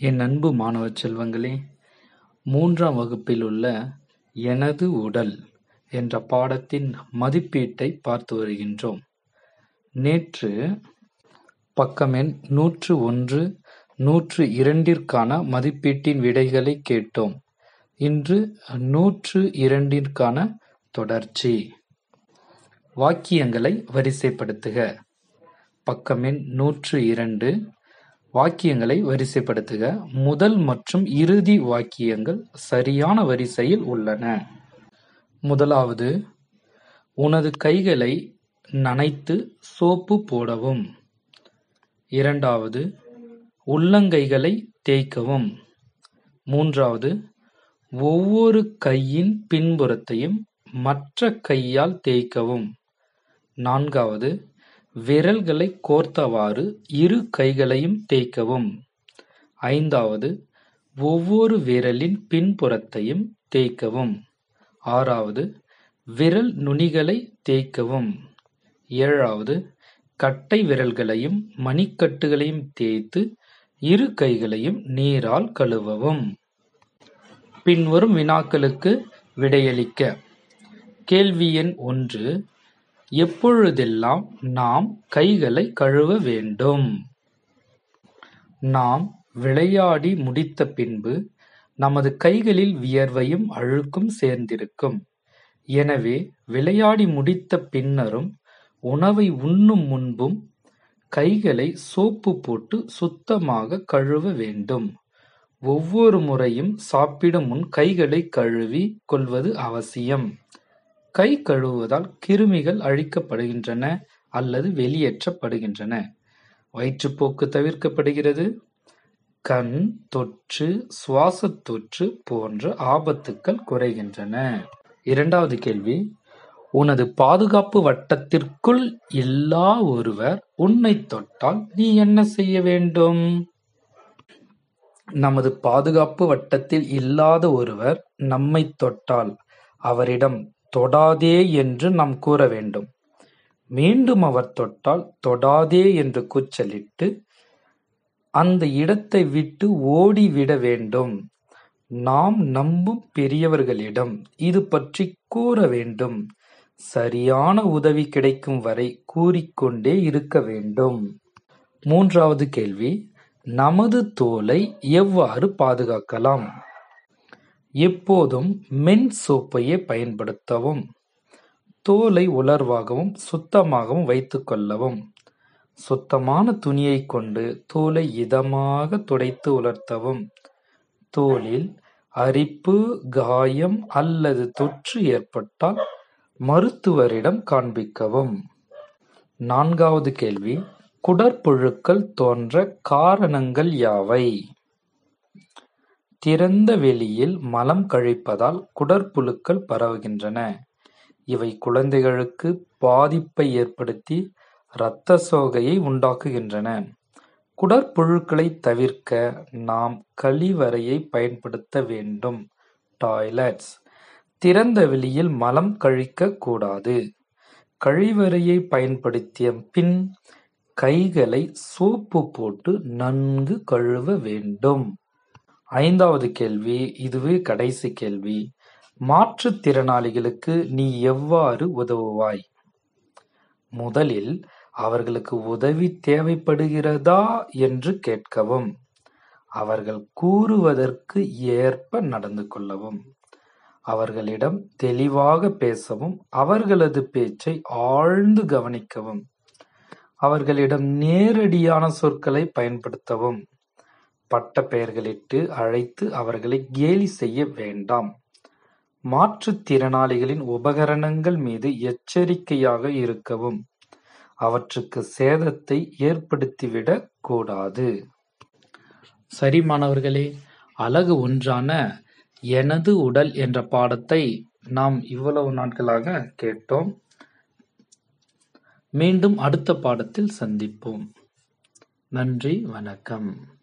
என் அன்பு மாணவ செல்வங்களே மூன்றாம் வகுப்பில் உள்ள எனது உடல் என்ற பாடத்தின் மதிப்பீட்டை பார்த்து வருகின்றோம். நேற்று பக்கமெண் நூற்று ஒன்று நூற்று இரண்டிற்கான மதிப்பீட்டின் விடைகளை கேட்டோம். இன்று நூற்று இரண்டிற்கான தொடர்ச்சி. வாக்கியங்களை வரிசைப்படுத்துக. பக்கமெண் நூற்று இரண்டு வாக்கியங்களை வரிசைப்படுத்துக. முதல் மற்றும் இறுதி வாக்கியங்கள் சரியான வரிசையில் உள்ளன. முதலாவது உனது கைகளை நனைத்து சோப்பு போடவும். இரண்டாவது உள்ளங்கைகளை தேய்க்கவும். மூன்றாவது ஒவ்வொரு கையின் பின்புறத்தையும் மற்ற கையால் தேய்க்கவும். நான்காவது விரல்களை கோர்த்தவாறு இரு கைகளையும் தேய்க்கவும். ஐந்தாவது ஒவ்வொரு விரலின் பின்புறத்தையும் தேய்க்கவும். ஆறாவது விரல் நுனிகளை தேய்க்கவும். ஏழாவது கட்டை விரல்களையும் மணிக்கட்டுகளையும் தேய்த்து இரு கைகளையும் நீரால் கழுவவும். பின்வரும் வினாக்களுக்கு விடையளிக்க. கேள்வி எண் ஒன்று எப்பொழுதெல்லாம் நாம் கைகளை கழுவ வேண்டும்? நாம் விளையாடி முடித்த பின்பு நமது கைகளில் வியர்வையும் அழுக்கும் சேர்ந்திருக்கும். எனவே விளையாடி முடித்த பின்னரும் உணவை உண்ணும் முன்பும் கைகளை சோப்பு போட்டு சுத்தமாக கழுவ வேண்டும். ஒவ்வொரு முறையும் சாப்பிடும் முன் கைகளை கழுவி கொள்வது அவசியம். கை கழுவுவதால் கிருமிகள் அழிக்கப்படுகின்றன அல்லது வெளியேற்றப்படுகின்றன. வயிற்றுப்போக்கு தவிர்க்கப்படுகிறது. கண் தொற்று சுவாச தொற்று போன்ற ஆபத்துக்கள் குறைகின்றன. இரண்டாவது கேள்வி. உனது பாதுகாப்பு வட்டத்திற்குள் இல்லா ஒருவர் உன்னை தொட்டால் நீ என்ன செய்ய வேண்டும்? நமது பாதுகாப்பு வட்டத்தில் இல்லாத ஒருவர் நம்மை தொட்டால் அவரிடம் தொடாதே என்று நாம் கூற வேண்டும். மீண்டும் அவர் தொட்டால் தொடாதே என்று கூச்சலிட்டு அந்த இடத்தை விட்டு ஓடிவிட வேண்டும். நாம் நம்பும் பெரியவர்களிடம் இது பற்றி கூற வேண்டும். சரியான உதவி கிடைக்கும் வரை கூறிக்கொண்டே இருக்க வேண்டும். மூன்றாவது கேள்வி நமது தோலை எவ்வாறு பாதுகாக்கலாம்? எப்போதும் மென் சோப்பையே பயன்படுத்தவும் தோலை உலர்வாகவும் சுத்தமாகவும் வைத்துக்கொள்ளவும் சுத்தமான துணியைக் கொண்டு தோலை இதமாக துடைத்து உலர்த்தவும். தோலில் அரிப்பு காயம் அல்லது தொற்று ஏற்பட்டால் மருத்துவரிடம் காண்பிக்கவும். நான்காவது கேள்வி குடற்புழுக்கள் தோன்ற காரணங்கள் யாவை? திறந்த வெளியில் மலம் கழிப்பதால் குடற்புழுக்கள் பரவுகின்றன. இவை குழந்தைகளுக்கு பாதிப்பை ஏற்படுத்தி இரத்த சோகையை உண்டாக்குகின்றன. குடற்புழுக்களை தவிர்க்க நாம் கழிவறையை பயன்படுத்த வேண்டும். டாய்லெட்ஸ். திறந்த வெளியில் மலம் கழிக்க கூடாது. கழிவறையை பயன்படுத்திய பின் கைகளை சோப்பு போட்டு நன்கு கழுவ வேண்டும். ஐந்தாவது கேள்வி இதுவே கடைசி கேள்வி. மாற்றுத்திறனாளிகளுக்கு நீ எவ்வாறு உதவுவாய்? முதலில் அவர்களுக்கு உதவி தேவைப்படுகிறதா என்று கேட்கவும் அவர்கள் கூறுவதற்கு ஏற்ப நடந்து கொள்ளவும் அவர்களிடம் தெளிவாக பேசவும் அவர்களது பேச்சை ஆழ்ந்து கவனிக்கவும் அவர்களிடம் நேரடியான சொற்களை பயன்படுத்தவும். பட்ட பெயர்களிட்டு அழைத்து அவர்களை கேலி செய்ய வேண்டாம். மாற்றுத்திறனாளிகளின் உபகரணங்கள் மீது எச்சரிக்கையாக இருக்கவும். அவற்றுக்கு சேதத்தை ஏற்படுத்திவிடக் கூடாது. சரி மாணவர்களே அழகு ஒன்றான எனது உடல் என்ற பாடத்தை நாம் இவ்வளவு நாட்களாக கேட்டோம். மீண்டும் அடுத்த பாடத்தில் சந்திப்போம். நன்றி வணக்கம்.